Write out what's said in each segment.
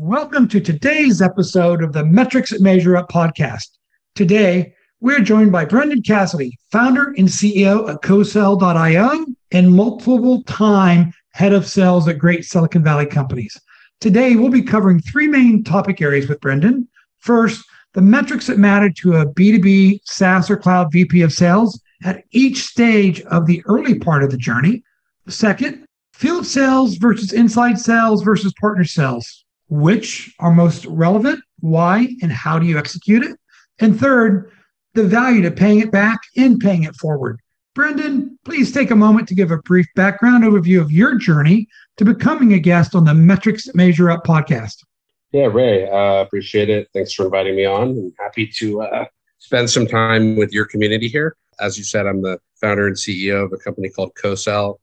Welcome to today's episode of the Metrics that Measure Up podcast. Today, we're joined by Brendan Cassidy, founder and CEO of CoSell.io and multiple time head of sales at great Silicon Valley companies. Today, we'll be covering three main topic areas with Brendan. First, the metrics that matter to a B2B SaaS or cloud VP of sales at each stage of the early part of the journey. Second, field sales versus inside sales versus partner sales which are most relevant, why, and how do you execute it? And third, the value to paying it back and paying it forward. Brendan, please take a moment to give a brief background overview of your journey to becoming a guest on the Metrics Measure Up podcast. Yeah, Ray, uh, appreciate it. Thanks for inviting me on. I'm happy to uh, spend some time with your community here. As you said, I'm the founder and CEO of a company called CoSell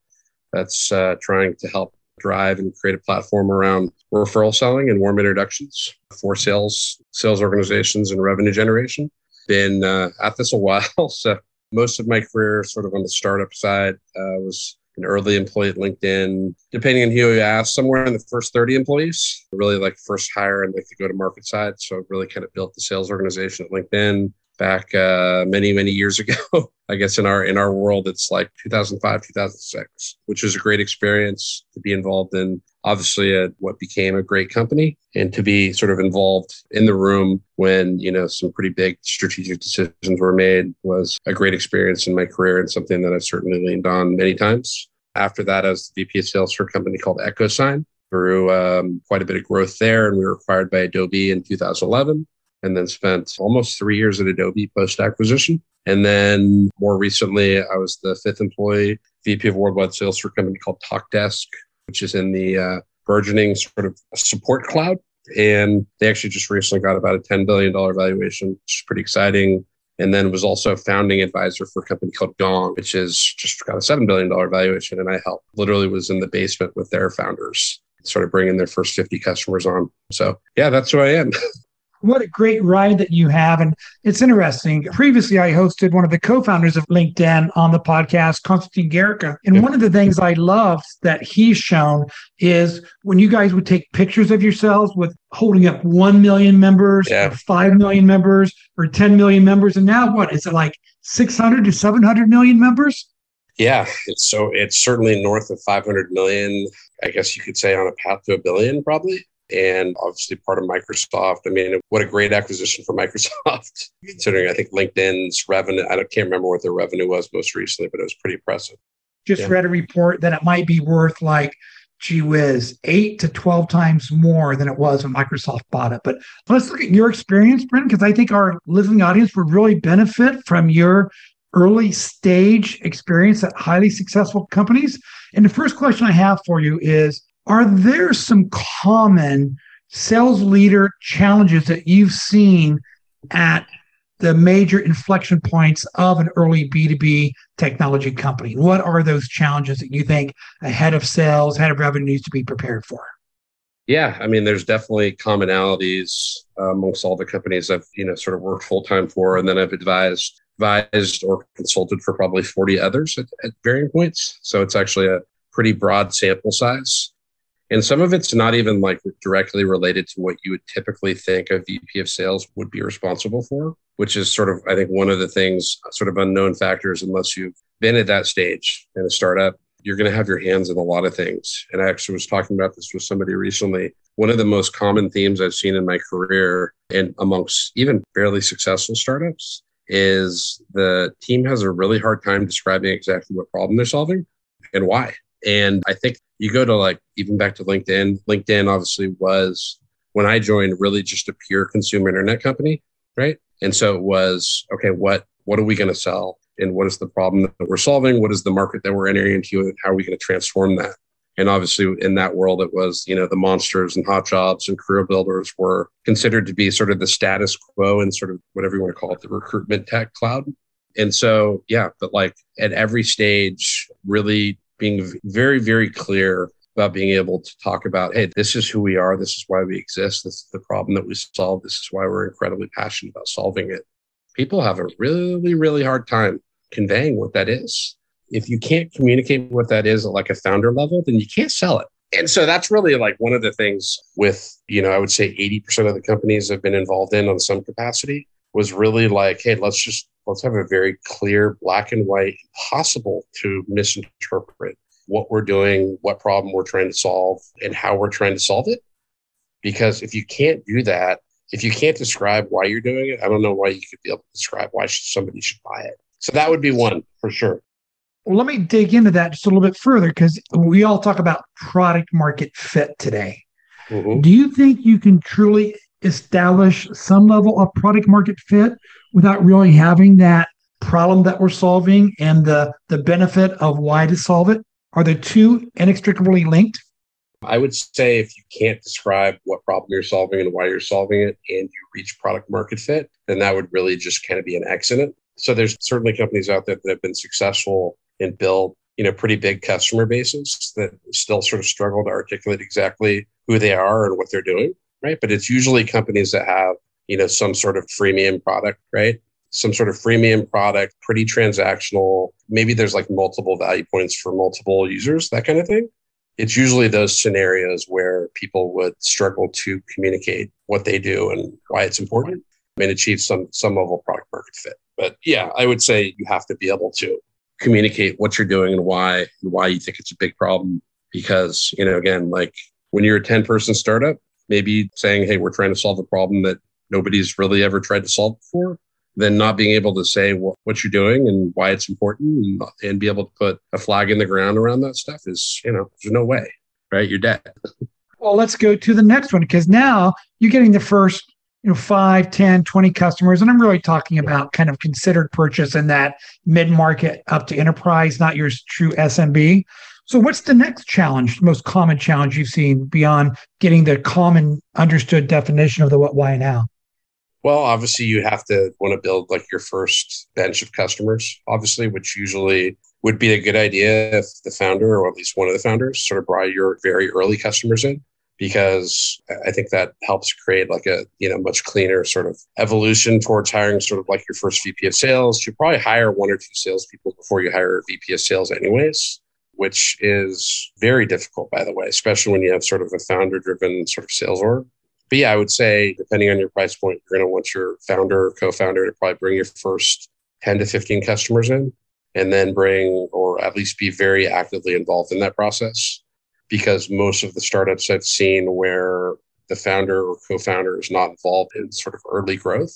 that's uh, trying to help drive and create a platform around referral selling and warm introductions for sales sales organizations and revenue generation. Been uh, at this a while, so most of my career sort of on the startup side uh, was an early employee at LinkedIn. Depending on who you ask, somewhere in the first 30 employees, really like first hire and like the go to market side. So really kind of built the sales organization at LinkedIn back uh, many many years ago. I guess in our in our world, it's like 2005 2006, which was a great experience to be involved in. Obviously, a, what became a great company, and to be sort of involved in the room when you know some pretty big strategic decisions were made was a great experience in my career and something that I've certainly leaned on many times. After that, I was the VP of sales for a company called EchoSign. Through um, quite a bit of growth there, and we were acquired by Adobe in 2011 and then spent almost three years at Adobe post acquisition. And then more recently, I was the fifth employee, VP of worldwide sales for a company called TalkDesk, which is in the uh, burgeoning sort of support cloud. And they actually just recently got about a $10 billion valuation, which is pretty exciting. And then was also founding advisor for a company called Gong, which is just got a $7 billion valuation. And I helped, literally was in the basement with their founders, sort of bringing their first 50 customers on. So yeah, that's who I am. What a great ride that you have. And it's interesting. Previously, I hosted one of the co founders of LinkedIn on the podcast, Konstantin Guericke. And one of the things I loved that he's shown is when you guys would take pictures of yourselves with holding up 1 million members, yeah. or 5 million members, or 10 million members. And now what? Is it like 600 to 700 million members? Yeah, it's so it's certainly north of 500 million. I guess you could say on a path to a billion, probably and obviously part of Microsoft. I mean, what a great acquisition for Microsoft, considering I think LinkedIn's revenue, I can't remember what their revenue was most recently, but it was pretty impressive. Just yeah. read a report that it might be worth like, gee whiz, eight to 12 times more than it was when Microsoft bought it. But let's look at your experience, Brendan, because I think our listening audience would really benefit from your early stage experience at highly successful companies. And the first question I have for you is are there some common sales leader challenges that you've seen at the major inflection points of an early B2B technology company? What are those challenges that you think a head of sales, head of revenue needs to be prepared for? Yeah, I mean, there's definitely commonalities uh, amongst all the companies I've you know sort of worked full time for, and then I've advised advised or consulted for probably 40 others at, at varying points. So it's actually a pretty broad sample size. And some of it's not even like directly related to what you would typically think a VP of sales would be responsible for, which is sort of, I think, one of the things, sort of unknown factors, unless you've been at that stage in a startup, you're going to have your hands in a lot of things. And I actually was talking about this with somebody recently. One of the most common themes I've seen in my career and amongst even fairly successful startups is the team has a really hard time describing exactly what problem they're solving and why. And I think you go to like even back to LinkedIn. LinkedIn obviously was when I joined really just a pure consumer internet company, right? And so it was okay. What what are we going to sell, and what is the problem that we're solving? What is the market that we're entering into, and how are we going to transform that? And obviously, in that world, it was, you know, the monsters and hot jobs and career builders were considered to be sort of the status quo and sort of whatever you want to call it, the recruitment tech cloud. And so, yeah, but like at every stage, really being very, very clear about being able to talk about, hey, this is who we are. This is why we exist. This is the problem that we solve. This is why we're incredibly passionate about solving it. People have a really, really hard time conveying what that is if you can't communicate what that is at like a founder level, then you can't sell it. And so that's really like one of the things with, you know, I would say 80% of the companies I've been involved in on some capacity was really like, hey, let's just let's have a very clear black and white, impossible to misinterpret what we're doing, what problem we're trying to solve, and how we're trying to solve it. Because if you can't do that, if you can't describe why you're doing it, I don't know why you could be able to describe why somebody should buy it. So that would be one for sure. Well, let me dig into that just a little bit further because we all talk about product market fit today. Mm-hmm. Do you think you can truly establish some level of product market fit without really having that problem that we're solving and the, the benefit of why to solve it? Are the two inextricably linked? I would say if you can't describe what problem you're solving and why you're solving it and you reach product market fit, then that would really just kind of be an accident. So there's certainly companies out there that have been successful and build you know pretty big customer bases that still sort of struggle to articulate exactly who they are and what they're doing right? But it's usually companies that have you know some sort of freemium product right? Some sort of freemium product pretty transactional. Maybe there's like multiple value points for multiple users that kind of thing. It's usually those scenarios where people would struggle to communicate what they do and why it's important and achieve some some level of product market fit. But yeah i would say you have to be able to communicate what you're doing and why and why you think it's a big problem because you know again like when you're a 10 person startup maybe saying hey we're trying to solve a problem that nobody's really ever tried to solve before then not being able to say what, what you're doing and why it's important and, and be able to put a flag in the ground around that stuff is you know there's no way right? You're dead. Well let's go to the next one because now you're getting the first you know 5 10 20 customers and i'm really talking about kind of considered purchase in that mid-market up to enterprise not your true smb so what's the next challenge most common challenge you've seen beyond getting the common understood definition of the what why now well obviously you have to want to build like your first bench of customers obviously which usually would be a good idea if the founder or at least one of the founders sort of brought your very early customers in because I think that helps create like a you know much cleaner sort of evolution towards hiring sort of like your first VP of sales. You probably hire one or two salespeople before you hire a VP of sales, anyways, which is very difficult, by the way, especially when you have sort of a founder-driven sort of sales org. But yeah, I would say depending on your price point, you're going to want your founder or co-founder to probably bring your first 10 to 15 customers in and then bring or at least be very actively involved in that process because most of the startups I've seen where the founder or co-founder is not involved in sort of early growth,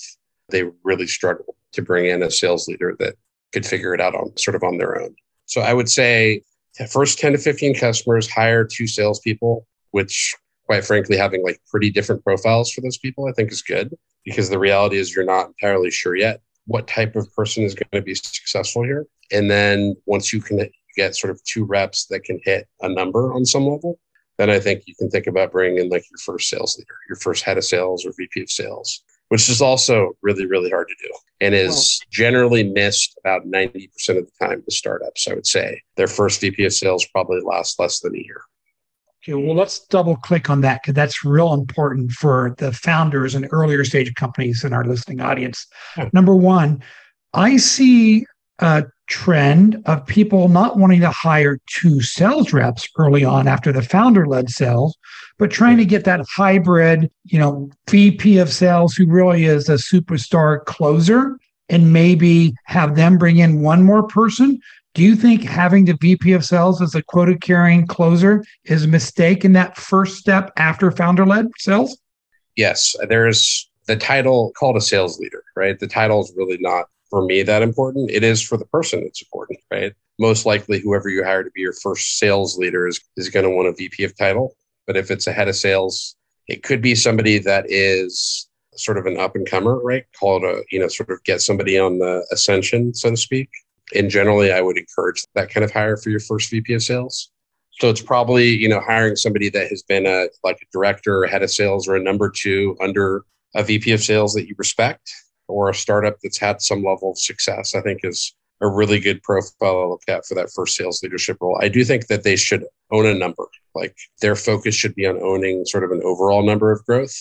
they really struggle to bring in a sales leader that could figure it out on sort of on their own. So I would say first 10 to 15 customers, hire two salespeople, which quite frankly, having like pretty different profiles for those people, I think is good because the reality is you're not entirely sure yet what type of person is going to be successful here. And then once you can get sort of two reps that can hit a number on some level, then I think you can think about bringing in like your first sales leader, your first head of sales or VP of sales, which is also really, really hard to do and is generally missed about 90% of the time with startups. I would say their first VP of sales probably lasts less than a year. Okay, well, let's double click on that because that's real important for the founders and earlier stage companies in our listening audience. Number one, I see a trend of people not wanting to hire two sales reps early on after the founder led sales, but trying to get that hybrid, you know, VP of sales who really is a superstar closer and maybe have them bring in one more person. Do you think having the VP of sales as a quota carrying closer is a mistake in that first step after founder led sales? Yes, there is the title called a sales leader, right? The title is really not for me that important. It is for the person it's important, right? Most likely, whoever you hire to be your first sales leader is, is going to want a VP of title. But if it's a head of sales, it could be somebody that is sort of an up and comer, right? Call it a, you know, sort of get somebody on the ascension, so to speak. And generally, I would encourage that kind of hire for your first VP of sales. So it's probably, you know, hiring somebody that has been a like a director, a head of sales, or a number two under a VP of sales that you respect, or a startup that's had some level of success, I think is a really good profile to look at for that first sales leadership role. I do think that they should own a number. Like their focus should be on owning sort of an overall number of growth.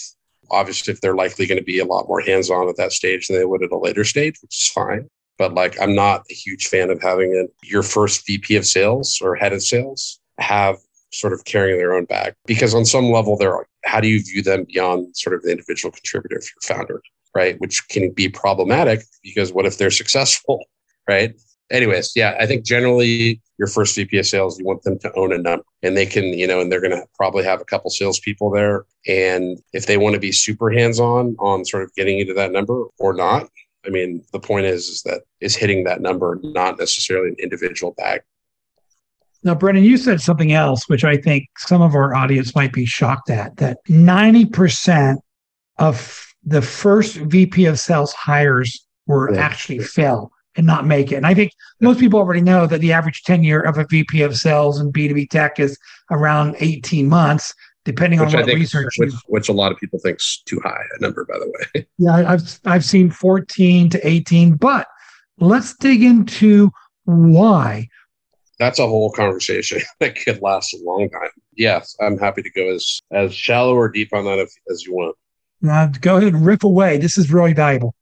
Obviously, if they're likely going to be a lot more hands on at that stage than they would at a later stage, which is fine. But like, I'm not a huge fan of having a, your first VP of sales or head of sales have sort of carrying their own bag because on some level they're how do you view them beyond sort of the individual contributor if you're founder right which can be problematic because what if they're successful right? Anyways yeah i think generally your first vp of sales you want them to own a number and they can you know and they're going to probably have a couple salespeople there. And if they want to be super hands on on sort of getting into that number or not i mean the point is is that is hitting that number not necessarily an individual bag. Now, Brendan, you said something else, which I think some of our audience might be shocked at that 90% of the first VP of sales hires were yeah. actually fail and not make it. And I think most people already know that the average tenure of a VP of sales in B2B tech is around 18 months, depending which on what think, research which, which, a lot of people think is too high a number, by the way. Yeah, I've I've seen 14 to 18, but let's dig into why that's a whole conversation that could last a long time. Yes, I'm happy to go as as shallow or deep on that if, as you want. Uh, go ahead and rip away. This is really valuable.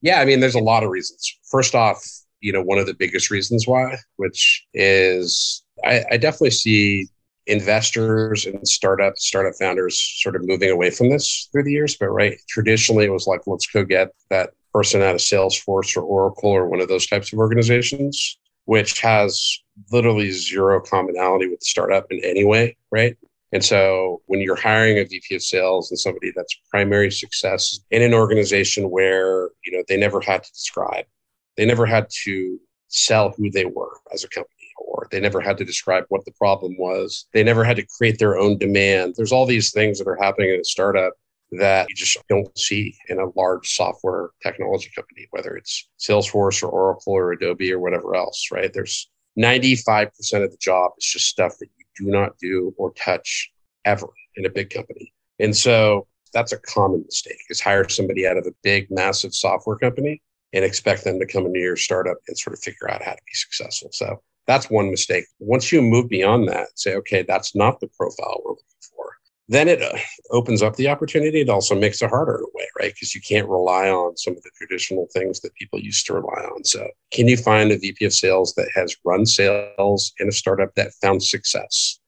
Yeah, I mean, there's a lot of reasons. First off, you know, one of the biggest reasons why, which is I, I definitely see investors and startup startup founders sort of moving away from this through the years. But right, traditionally it was like, let's go get that person out of Salesforce or Oracle or one of those types of organizations which has literally zero commonality with the startup in any way, right? And so when you're hiring a VP of sales and somebody that's primary success in an organization where, you know, they never had to describe, they never had to sell who they were as a company or they never had to describe what the problem was. They never had to create their own demand. There's all these things that are happening in a startup that you just don't see in a large software technology company, whether it's Salesforce or Oracle or Adobe or whatever else, right? There's 95% of the job is just stuff that you do not do or touch ever in a big company. And so that's a common mistake is hire somebody out of a big, massive software company and expect them to come into your startup and sort of figure out how to be successful. So that's one mistake. Once you move beyond that, say, okay, that's not the profile we're looking then it uh, opens up the opportunity. It also makes it harder in a way, right? Because you can't rely on some of the traditional things that people used to rely on. So, can you find a VP of sales that has run sales in a startup that found success?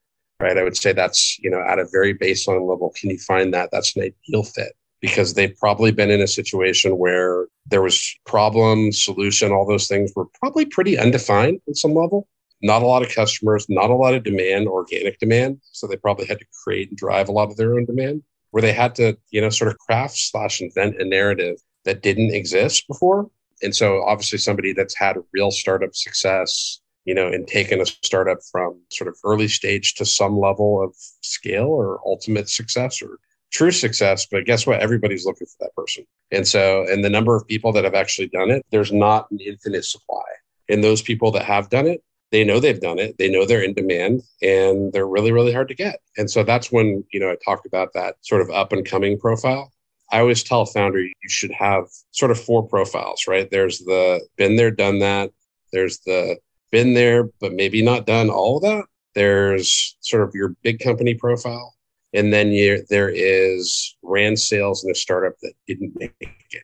Right. I would say that's, you know, at a very baseline level. Can you find that? That's an ideal fit because they've probably been in a situation where there was problem, solution, all those things were probably pretty undefined at some level not a lot of customers, not a lot of demand, organic demand. So they probably had to create and drive a lot of their own demand where they had to, you know, sort of craft slash invent a narrative that didn't exist before. And so obviously somebody that's had real startup success, you know, and taken a startup from sort of early stage to some level of scale or ultimate success or true success. But guess what? Everybody's looking for that person. And so, and the number of people that have actually done it, there's not an infinite supply. And those people that have done it, they know they've done it they know they're in demand and they're really really hard to get. And so that's when you know i talked about that sort of up and coming profile. I always tell a founder you should have sort of four profiles right? There's the been there done that. There's the been there but maybe not done all of that. There's sort of your big company profile. And then you, there is ran sales in a startup that didn't make it.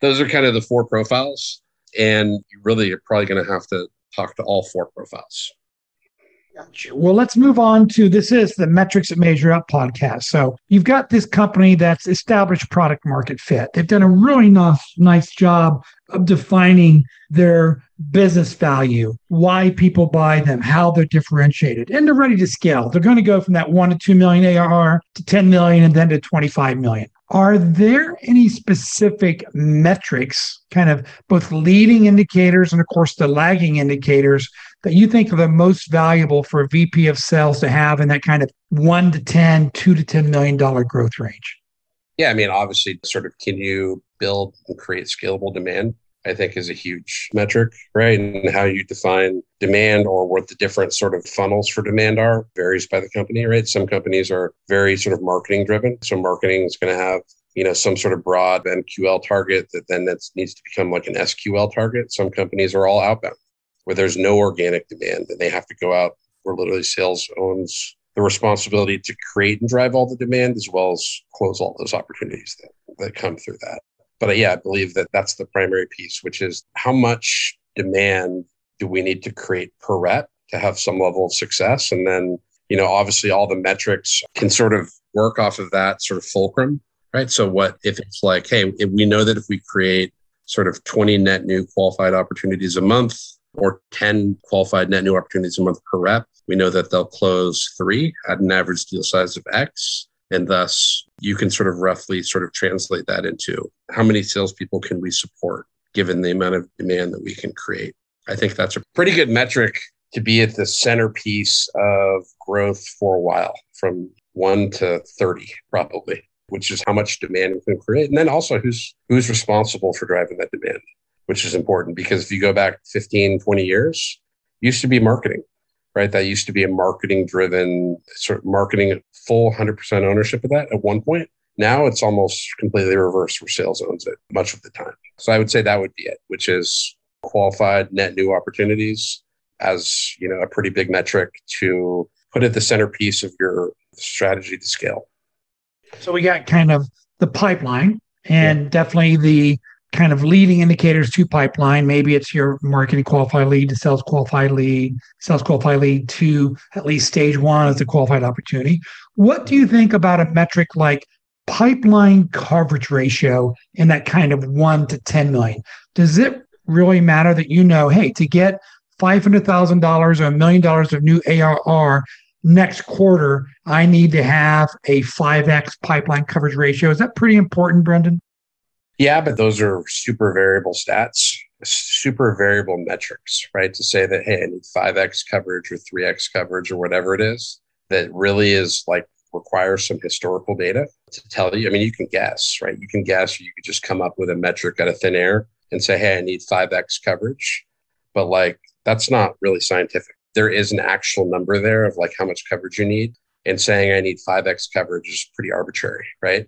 Those are kind of the four profiles. And you really are probably going to have to talk to all four profiles. Gotcha. Well, let's move on to this is the Metrics that Measure Up podcast. So you've got this company that's established product market fit. They've done a really nice, nice job of defining their business value, why people buy them, how they're differentiated, and they're ready to scale. They're going to go from that one to two million ARR to 10 million and then to 25 million. Are there any specific metrics, kind of both leading indicators and, of course, the lagging indicators that you think are the most valuable for a VP of sales to have in that kind of one to 10, two to $10 million growth range? Yeah. I mean, obviously, sort of can you build and create scalable demand? I think is a huge metric, right? And how you define demand or what the different sort of funnels for demand are varies by the company, right? Some companies are very sort of marketing driven. So marketing is going to have you know some sort of broad MQL target that then that needs to become like an SQL target. Some companies are all outbound, where there's no organic demand, and they have to go out where literally sales owns the responsibility to create and drive all the demand as well as close all those opportunities that, that come through that. But uh, yeah, I believe that that's the primary piece, which is how much demand do we need to create per rep to have some level of success? And then, you know, obviously all the metrics can sort of work off of that sort of fulcrum, right? So what if it's like, hey, we know that if we create sort of 20 net new qualified opportunities a month or 10 qualified net new opportunities a month per rep, we know that they'll close three at an average deal size of X. And thus, you can sort of roughly sort of translate that into how many salespeople can we support given the amount of demand that we can create. I think that's a pretty good metric to be at the centerpiece of growth for a while, from one to 30, probably, which is how much demand we can create. And then also who's who's responsible for driving that demand, which is important because if you go back 15, 20 years, used to be marketing right? That used to be a marketing driven sort of marketing full 100% ownership of that at one point. Now it's almost completely reversed where sales owns it much of the time. So I would say that would be it, which is qualified net new opportunities as, you know, a pretty big metric to put at the centerpiece of your strategy to scale. So we got kind of the pipeline and yeah. definitely the kind of leading indicators to pipeline. Maybe it's your marketing qualified lead to sales qualified lead, sales qualified lead to at least stage one as a qualified opportunity. What do you think about a metric like pipeline coverage ratio in that kind of one to 10 million? Does it really matter that you know, hey, to get $500,000 or a million dollars of new ARR next quarter, I need to have a 5x pipeline coverage ratio? Is that pretty important, Brendan? Yeah, but those are super variable stats, super variable metrics, right? To say that, hey, I need 5x coverage or 3x coverage or whatever it is, that really is like requires some historical data to tell you. I mean, you can guess, right? You can guess, or you could just come up with a metric out of thin air and say, hey, I need 5x coverage. But like, that's not really scientific. There is an actual number there of like how much coverage you need. And saying I need 5x coverage is pretty arbitrary, right?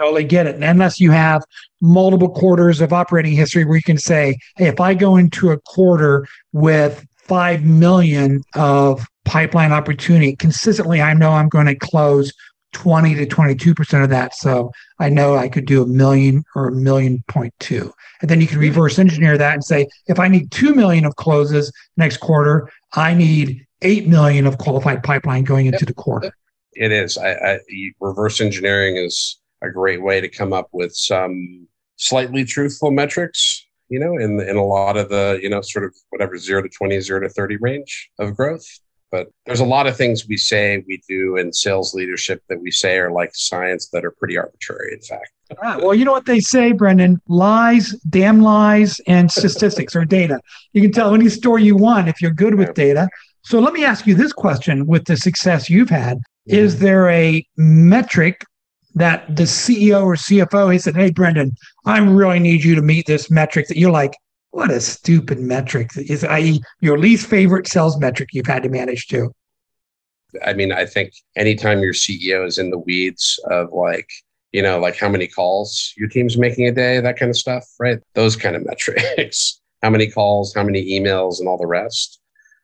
Totally get it. And unless you have multiple quarters of operating history where you can say, hey, if I go into a quarter with 5 million of pipeline opportunity consistently, I know I'm going to close 20 to 22% of that. So I know I could do a million or a million point two. And then you can reverse engineer that and say, if I need 2 million of closes next quarter, I need 8 million of qualified pipeline going into the quarter. It is. I, I, reverse engineering is a great way to come up with some slightly truthful metrics, you know, in, in a lot of the, you know, sort of whatever zero to 20, zero to 30 range of growth. But there's a lot of things we say we do in sales leadership that we say are like science that are pretty arbitrary, in fact. Ah, well, you know what they say, Brendan? Lies, damn lies, and statistics or data. You can tell any story you want if you're good with data. So let me ask you this question with the success you've had. Is mm-hmm. there a metric that the CEO or CFO, he said, Hey, Brendan, I really need you to meet this metric that you're like, what a stupid metric is i.e. your least favorite sales metric you've had to manage to. I mean, I think anytime your CEO is in the weeds of like, you know, like how many calls your team's making a day, that kind of stuff, right? Those kind of metrics. how many calls, how many emails, and all the rest.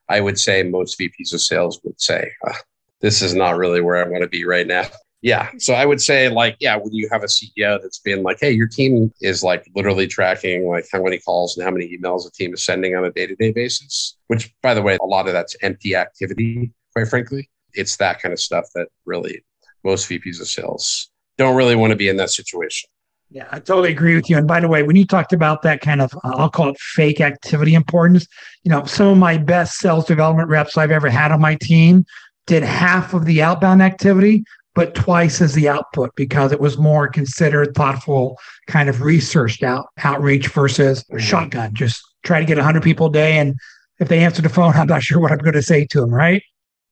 I would say most VPs of sales would say, ah, this is not really where I want to be right now. Yeah. So I would say, like, yeah, when you have a CEO that's been like, hey, your team is like literally tracking like how many calls and how many emails the team is sending on a day to day basis, which, by the way, a lot of that's empty activity, quite frankly. It's that kind of stuff that really most VPs of sales don't really want to be in that situation. Yeah, I totally agree with you. And by the way, when you talked about that kind of, uh, I'll call it fake activity importance, you know, some of my best sales development reps I've ever had on my team did half of the outbound activity, but twice as the output because it was more considered, thoughtful, kind of researched out outreach versus mm-hmm. shotgun. Just try to get 100 people a day. And if they answer the phone, I'm not sure what I'm going to say to them, right?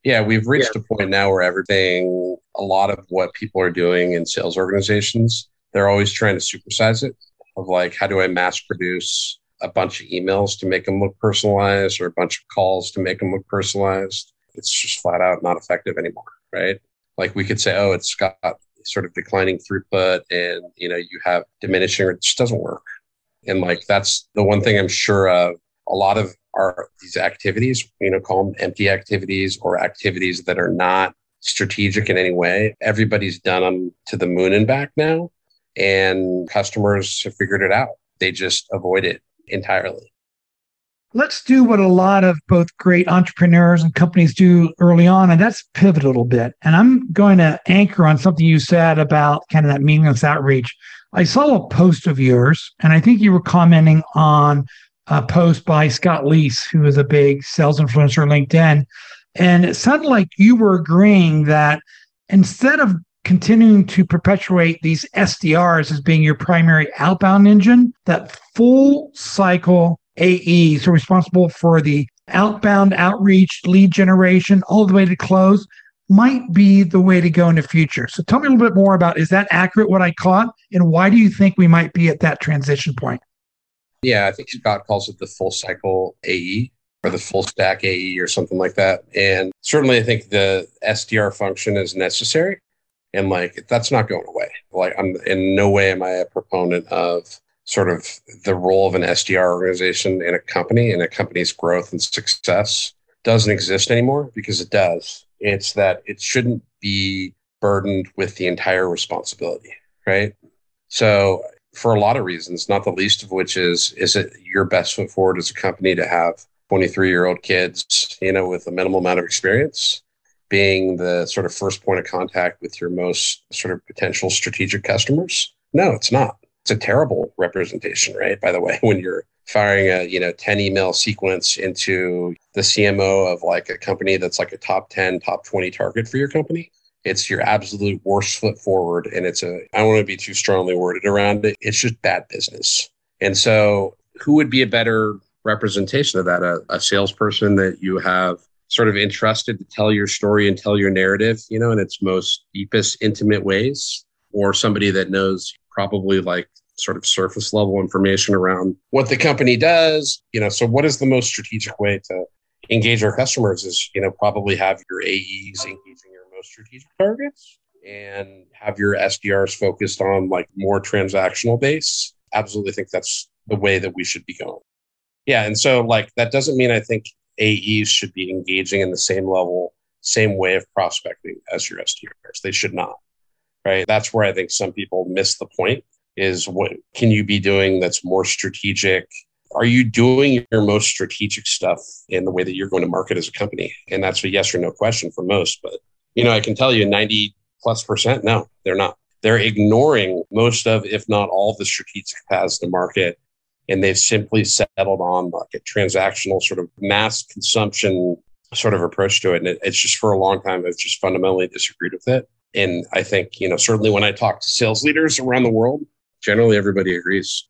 Yeah, we've reached yeah. a point now where everything, a lot of what people are doing in sales organizations, they're always trying to supersize it. of like, how do I mass produce a bunch of emails to make them look personalized or a bunch of calls to make them look personalized? It's just flat out not effective anymore, right? Like we could say, oh, it's got sort of declining throughput and, you know, you have diminishing, or it just doesn't work. And like, that's the one thing I'm sure of a lot of our these activities, you know, call them empty activities or activities that are not strategic in any way. Everybody's done them to the moon and back now, and customers have figured it out. They just avoid it entirely. Let's do what a lot of both great entrepreneurs and companies do early on, and that's pivot a little bit. And I'm going to anchor on something you said about kind of that meaningless outreach. I saw a post of yours, and I think you were commenting on a post by Scott Leese, who is a big sales influencer on LinkedIn. And it sounded like you were agreeing that instead of continuing to perpetuate these SDRs as being your primary outbound engine, that full cycle AEs are responsible for the outbound outreach, lead generation, all the way to close might be the way to go in the future. So tell me a little bit more about is that accurate what I caught and why do you think we might be at that transition point? Yeah, I think Scott calls it the full cycle AE or the full stack AE or something like that. And certainly I think the SDR function is necessary. And like that's not going away. Like I'm in no way am I a proponent of sort of the role of an SDR organization in a company and a company's growth and success doesn't exist anymore because it does. It's that it shouldn't be burdened with the entire responsibility, right? So for a lot of reasons, not the least of which is is it your best foot forward as a company to have 23 year old kids, you know, with a minimal amount of experience being the sort of first point of contact with your most sort of potential strategic customers? No, it's not. It's a terrible representation, right? By the way, when you're firing a, you know, 10 email sequence into the CMO of like a company that's like a top 10, top 20 target for your company, it's your absolute worst foot forward. And it's a, I don't want to be too strongly worded around it. It's just bad business. And so who would be a better representation of that? A, a salesperson that you have sort of entrusted to tell your story and tell your narrative, you know, in its most deepest, intimate ways, or somebody that knows probably like sort of surface level information around what the company does, you know. So, what is the most strategic way to engage our customers? Is, you know, probably have your AEs engaging your most strategic targets and have your SDRs focused on like more transactional base. Absolutely think that's the way that we should be going. Yeah. And so, like, that doesn't mean I think AEs should be engaging in the same level, same way of prospecting as your SDRs. They should not. Right. That's where I think some people miss the point is what can you be doing that's more strategic? Are you doing your most strategic stuff in the way that you're going to market as a company? And that's a yes or no question for most. But, you know, I can tell you 90 plus percent, no, they're not. They're ignoring most of, if not all, the strategic paths to market and they've simply settled on like a transactional sort of mass consumption sort of approach to it. And it, it's just for a long time, I've just fundamentally disagreed with it. And I think, you know, certainly when I talk to sales leaders around the world, generally everybody agrees.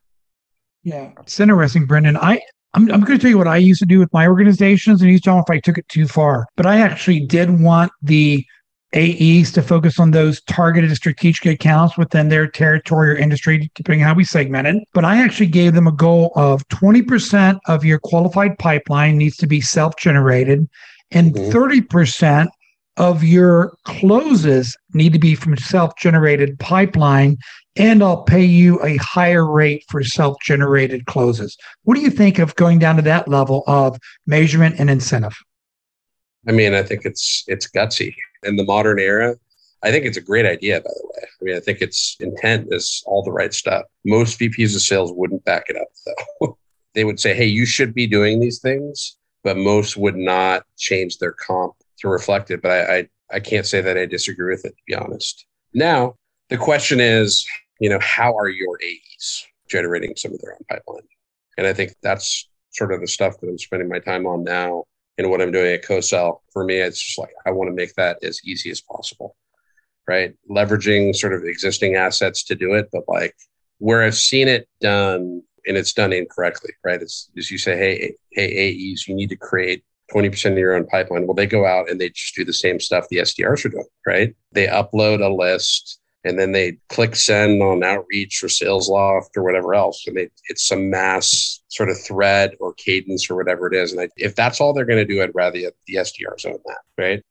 Yeah, it's interesting, Brendan. I I'm, I'm going to tell you what I used to do with my organizations, and you tell me if I took it too far. But I actually did want the AEs to focus on those targeted strategic accounts within their territory or industry, depending on how we segment it. But I actually gave them a goal of 20% of your qualified pipeline needs to be self generated, and mm-hmm. 30% of your closes need to be from self generated pipeline. And I'll pay you a higher rate for self generated closes. What do you think of going down to that level of measurement and incentive? I mean, I think it's it's gutsy in the modern era. I think it's a great idea, by the way. I mean, I think its intent is all the right stuff. Most VPs of sales wouldn't back it up, though. they would say, hey, you should be doing these things, but most would not change their comp to reflect it. But I, I, I can't say that I disagree with it, to be honest. Now, the question is, you know, how are your AEs generating some of their own pipeline? And I think that's sort of the stuff that I'm spending my time on now and what I'm doing at CoSell, for me, it's just like I want to make that as easy as possible, right? Leveraging sort of existing assets to do it, but like where I've seen it done and it's done incorrectly, right? It's as you say, hey, hey, AEs, you need to create 20% of your own pipeline. Well, they go out and they just do the same stuff the SDRs are doing, right? They upload a list, and then they click send on outreach or Salesloft or whatever else and they, it's some mass sort of thread or cadence or whatever it is and I, if that's all they're going to do i'd rather the sdrs own that right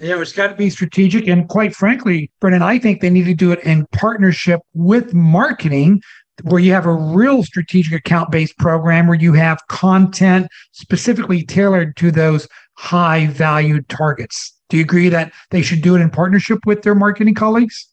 yeah, it's got to be strategic. And quite frankly, Brendan, I think they need to do it in partnership with marketing, where you have a real strategic account based program where you have content specifically tailored to those high valued targets. Do you agree that they should do it in partnership with their marketing colleagues?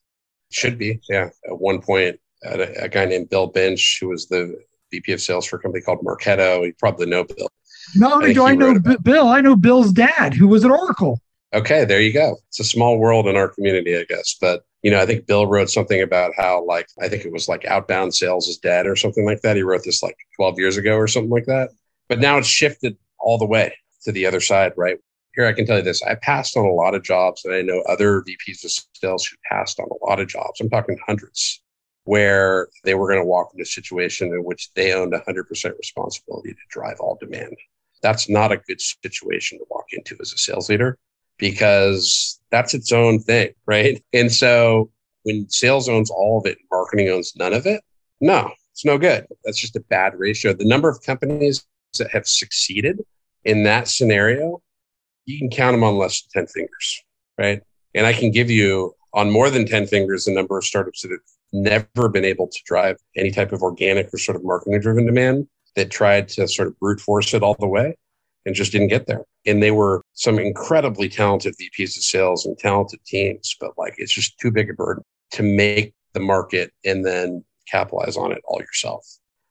Should be, yeah. At one point, a, a guy named Bill Binch, who was the VP of sales for a company called Marketo, you probably know Bill. Not only do I know Bill, I know Bill's dad, who was at Oracle. Okay, there you go. It's a small world in our community, I guess. But you know, I think Bill wrote something about how like I think it was like outbound sales is dead or something like that. He wrote this like 12 years ago or something like that. But now it's shifted all the way to the other side, right? here I can tell you this: I passed on a lot of jobs, and I know other VPs of sales who passed on a lot of jobs. I'm talking hundreds, where they were going to walk into a situation in which they owned 100% responsibility to drive all demand. That's not a good situation to walk into as a sales leader because that's its own thing, right? And so when sales owns all of it, marketing owns none of it. No, it's no good. That's just a bad ratio. The number of companies that have succeeded in that scenario you can count them on less than 10 fingers, right? And I can give you on more than 10 fingers the number of startups that have never been able to drive any type of organic or sort of marketing driven demand that tried to sort of brute force it all the way and just didn't get there. And they were some incredibly talented VPs of sales and talented teams, but like it's just too big a burden to make the market and then capitalize on it all yourself.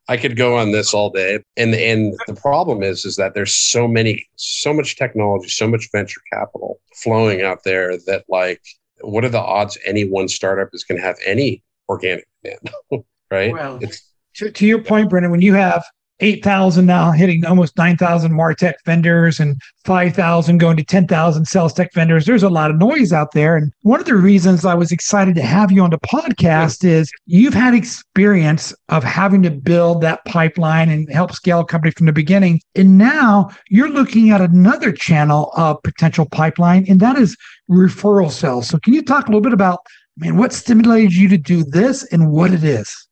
I could go on this all day. And and the problem is is that there's so many so much technology, so much venture capital flowing out there that like what are the odds any one startup is going to have any organic demand? right? Well, it's to, to your point, Brendan, when you have 8,000 now hitting almost 9,000 Martech vendors and 5,000 going to 10,000 sales tech vendors. There's a lot of noise out there. And one of the reasons I was excited to have you on the podcast is you've had experience of having to build that pipeline and help scale a company from the beginning. And now you're looking at another channel of potential pipeline, and that is referral sales. So can you talk a little bit about, man, what stimulated you to do this and what it is?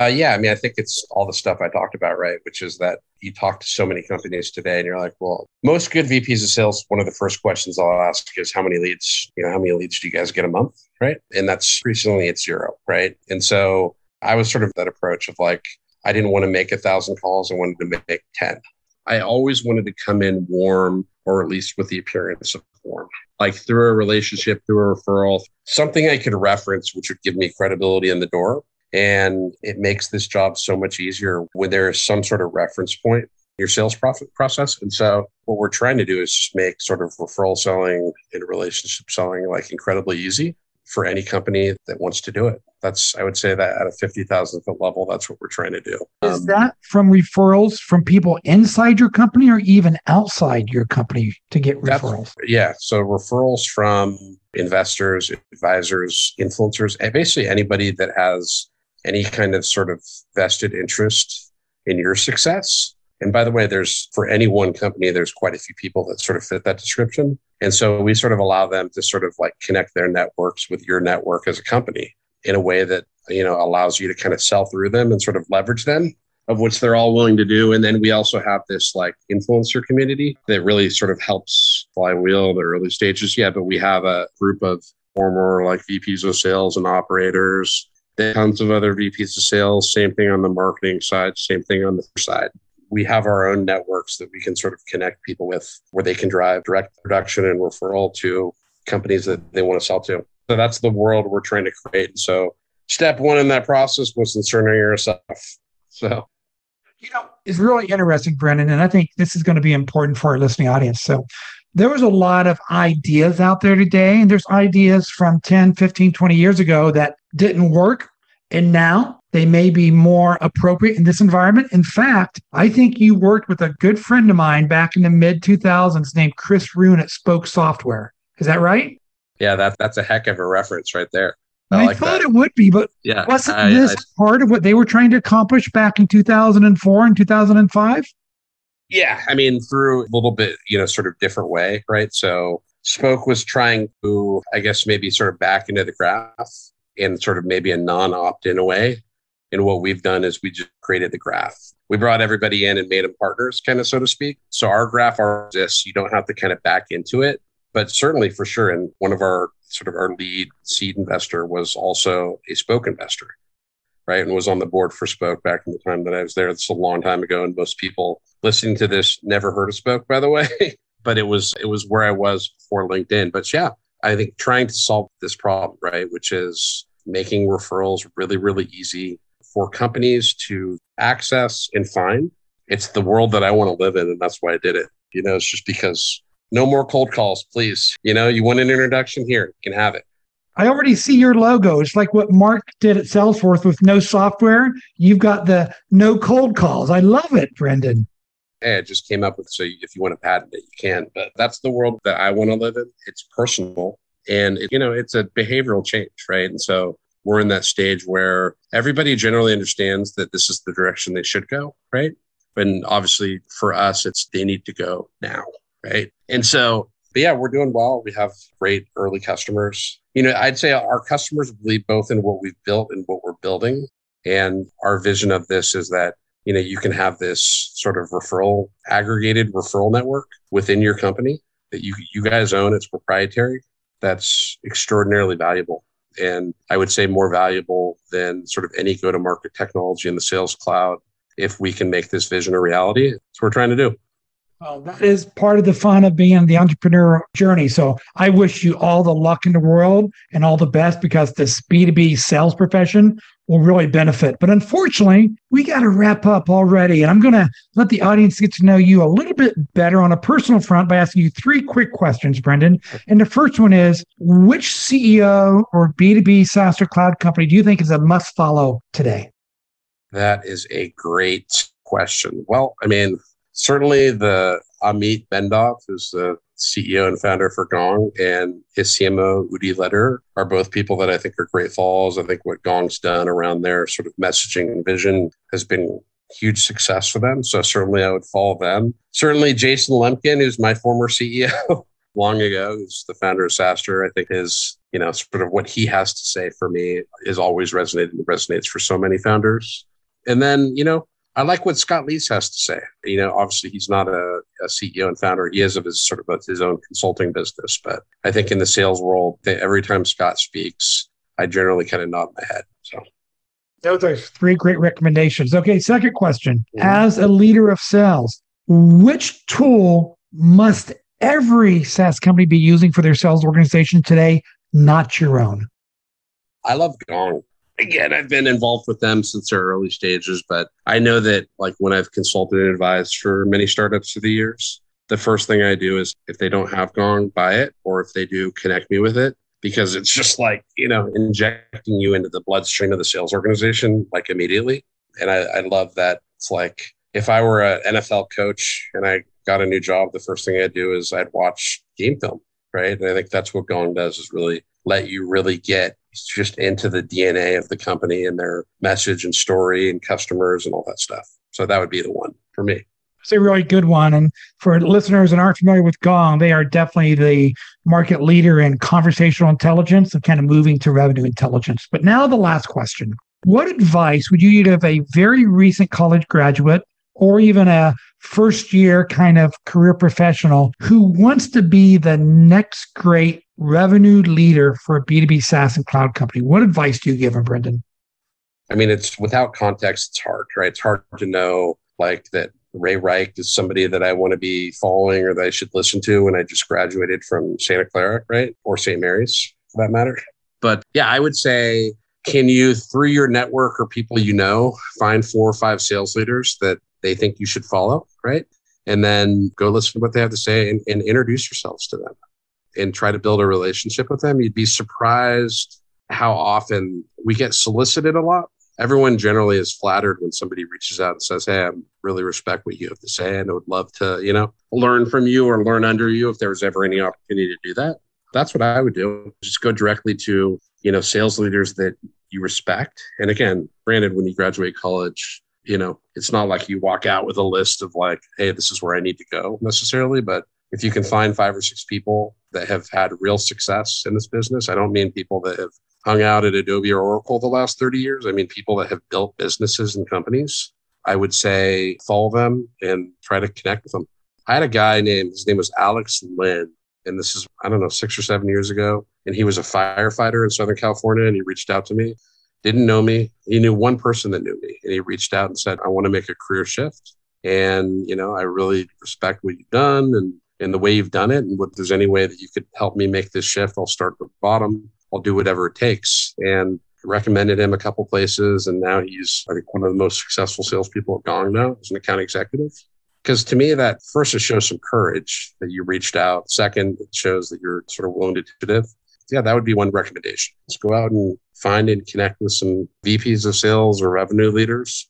Uh, yeah, I mean, I think it's all the stuff I talked about, right? Which is that you talk to so many companies today, and you're like, well, most good VPs of sales, one of the first questions I'll ask is, how many leads? You know, how many leads do you guys get a month, right? And that's recently it's zero, right? And so I was sort of that approach of like, I didn't want to make a thousand calls; I wanted to make ten. I always wanted to come in warm, or at least with the appearance of warm, like through a relationship, through a referral, something I could reference, which would give me credibility in the door and it makes this job so much easier when there is some sort of reference point your sales profit process. And so what we're trying to do is just make sort of referral selling and relationship selling like incredibly easy for any company that wants to do it. That's, I would say that at a 50,000 foot level, that's what we're trying to do. Is um, that from referrals from people inside your company or even outside your company to get referrals? Yeah. So referrals from investors, advisors, influencers, basically anybody that has any kind of sort of vested interest in your success. And by the way, there's for any one company, there's quite a few people that sort of fit that description. And so we sort of allow them to sort of like connect their networks with your network as a company in a way that, you know, allows you to kind of sell through them and sort of leverage them, of which they're all willing to do. And then we also have this like influencer community that really sort of helps flywheel the early stages. Yeah, but we have a group of former like VPs of sales and operators tons of other VPs of sales. Same thing on the marketing side, same thing on the side. We have our own networks that we can sort of connect people with where they can drive direct production and referral to companies that they want to sell to. So that's the world we're trying to create. So step one in that process was concerning yourself. So you know, it's really interesting, Brendan, and I think this is going to be important for our listening audience. So there was a lot of ideas out there today, and there's ideas from 10, 15, 20 years ago that didn't work. And now they may be more appropriate in this environment. In fact, I think you worked with a good friend of mine back in the mid 2000s named Chris Roon at Spoke Software. Is that right? Yeah, that, that's a heck of a reference right there. I, I like thought that. it would be, but yeah, wasn't I, this I, part of what they were trying to accomplish back in 2004 and 2005? Yeah, I mean, through a little bit, you know, sort of different way, right? So Spoke was trying to, I guess, maybe sort of back into the graph in sort of maybe a non opt in way. And what we've done is we just created the graph. We brought everybody in and made them partners, kind of so to speak. So our graph exists. You don't have to kind of back into it, but certainly for sure. And one of our sort of our lead seed investor was also a spoke investor, right? And was on the board for spoke back in the time that I was there. It's a long time ago. And most people listening to this never heard of spoke, by the way. but it was it was where I was before LinkedIn. But yeah, I think trying to solve this problem, right, which is making referrals really, really easy for companies to access and find. It's the world that I want to live in, and that's why I did it. You know, it's just because no more cold calls, please. You know, you want an introduction here, you can have it. I already see your logo. It's like what Marc did at Salesforce with no software. You've got the no cold calls. I love it, Brendan hey, I just came up with so if you want to patent it, you can. But that's the world that I want to live in. It's personal, and it, you know, it's a behavioral change, right? And so we're in that stage where everybody generally understands that this is the direction they should go, right? And obviously, for us, it's they need to go now, right? And so, but yeah, we're doing well. We have great early customers. You know, I'd say our customers believe both in what we've built and what we're building. And our vision of this is that you know you can have this sort of referral aggregated referral network within your company that you you guys own it's proprietary that's extraordinarily valuable and i would say more valuable than sort of any go to market technology in the sales cloud if we can make this vision a reality that's what we're trying to do well, that is part of the fun of being the entrepreneur journey. So I wish you all the luck in the world and all the best because this B2B sales profession will really benefit. But unfortunately, we got to wrap up already. And I'm going to let the audience get to know you a little bit better on a personal front by asking you three quick questions, Brendan. And the first one is which CEO or B2B SaaS or cloud company do you think is a must follow today? That is a great question. Well, I mean, certainly the Amit Bendov, who's the CEO and founder for Gong, and his CMO, Udi Ledergor, are both people that I think are great falls. I think what Gong's done around their sort of messaging and vision has been huge success for them. So certainly I would follow them. Certainly Jason Lemkin, who's my former CEO long ago, who's the founder of SaaStr, I think is, you know, sort of what he has to say for me is always resonated and resonates for so many founders. And then, you know, I like what Scott Leese has to say. You know, obviously he's not a, a, CEO and founder. He is of his sort of his own consulting business. But I think in the sales world, every time Scott speaks, I generally kind of nod my head. So those are three great recommendations. Okay, second question. Mm-hmm. As a leader of sales, which tool must every SaaS company be using for their sales organization today, not your own? I love Gong again, I've been involved with them since their early stages, but I know that like when I've consulted and advised for many startups through the years, the first thing I do is if they don't have Gong, buy it, or if they do, connect me with it because it's just like, you know, injecting you into the bloodstream of the sales organization like immediately. And I, I love that. It's like if I were an NFL coach and I got a new job, the first thing I'd do is I'd watch game film, right? And I think that's what Gong does is really let you really get just into the DNA of the company and their message and story and customers and all that stuff. So that would be the one for me. It's a really good one. And for listeners that aren't familiar with Gong, they are definitely the market leader in conversational intelligence and kind of moving to revenue intelligence. But now the last question. What advice would you give a very recent college graduate or even a first year kind of career professional who wants to be the next great revenue leader for a B2B SaaS and cloud company. What advice do you give them, Brendan? I mean, it's without context, it's hard, right? It's hard to know like that Ray Rike is somebody that I want to be following or that I should listen to when I just graduated from Santa Clara, right? Or St. Mary's for that matter. But yeah, I would say, can you, through your network or people you know, find four or five sales leaders that they think you should follow, right? And then go listen to what they have to say and, and introduce yourselves to them and try to build a relationship with them. You'd be surprised how often we get solicited a lot. Everyone generally is flattered when somebody reaches out and says, Hey, I really respect what you have to say and I would love to, you know, learn from you or learn under you if there was ever any opportunity to do that. That's what I would do. Just go directly to, you know, sales leaders that you respect. And again, granted, when you graduate college, you know, it's not like you walk out with a list of like, hey, this is where I need to go necessarily. But if you can find five or six people that have had real success in this business. I don't mean people that have hung out at Adobe or Oracle the last 30 years. I mean people that have built businesses and companies. I would say follow them and try to connect with them. I had a guy named, his name was Alex Lynn. And this is, I don't know, six or seven years ago. And he was a firefighter in Southern California. And he reached out to me, didn't know me. He knew one person that knew me. And he reached out and said, I want to make a career shift. And, you know, I really respect what you've done and, and the way you've done it. And if there's any way that you could help me make this shift, I'll start at the bottom. I'll do whatever it takes. And recommended him a couple places. And now he's, I think, one of the most successful salespeople at Gong now as an account executive. Because to me, that first, it shows some courage that you reached out. Second, it shows that you're sort of willing to do it. Yeah, that would be one recommendation. Let's go out and find and connect with some VPs of sales or revenue leaders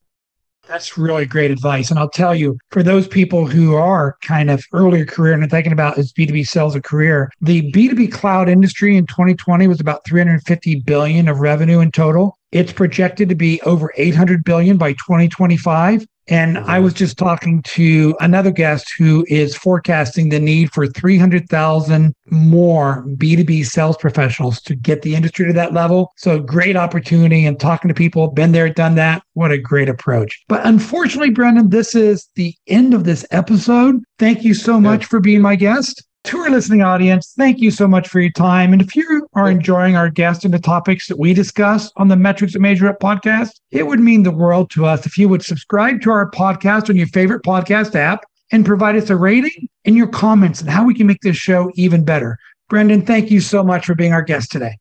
that's really great advice. And I'll tell you, for those people who are kind of earlier career and are thinking about is B2B sales a career, the B2B cloud industry in 2020 was about 350 billion of revenue in total. It's projected to be over 800 billion by 2025. And I was just talking to another guest who is forecasting the need for 300,000 more B2B sales professionals to get the industry to that level. So great opportunity and talking to people, been there, done that. What a great approach. But unfortunately, Brendan, this is the end of this episode. Thank you so much for being my guest. To our listening audience, thank you so much for your time. And if you are enjoying our guests and the topics that we discuss on the Metrics that Measure Up podcast, it would mean the world to us if you would subscribe to our podcast on your favorite podcast app and provide us a rating and your comments and how we can make this show even better. Brendan, thank you so much for being our guest today.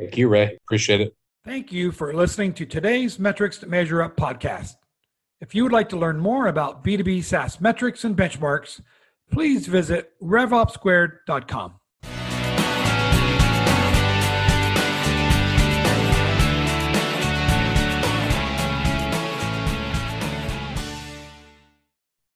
Thank you, Ray. Appreciate it. Thank you for listening to today's Metrics that Measure Up podcast. If you would like to learn more about B2B SaaS metrics and benchmarks, please visit revopsquared.com.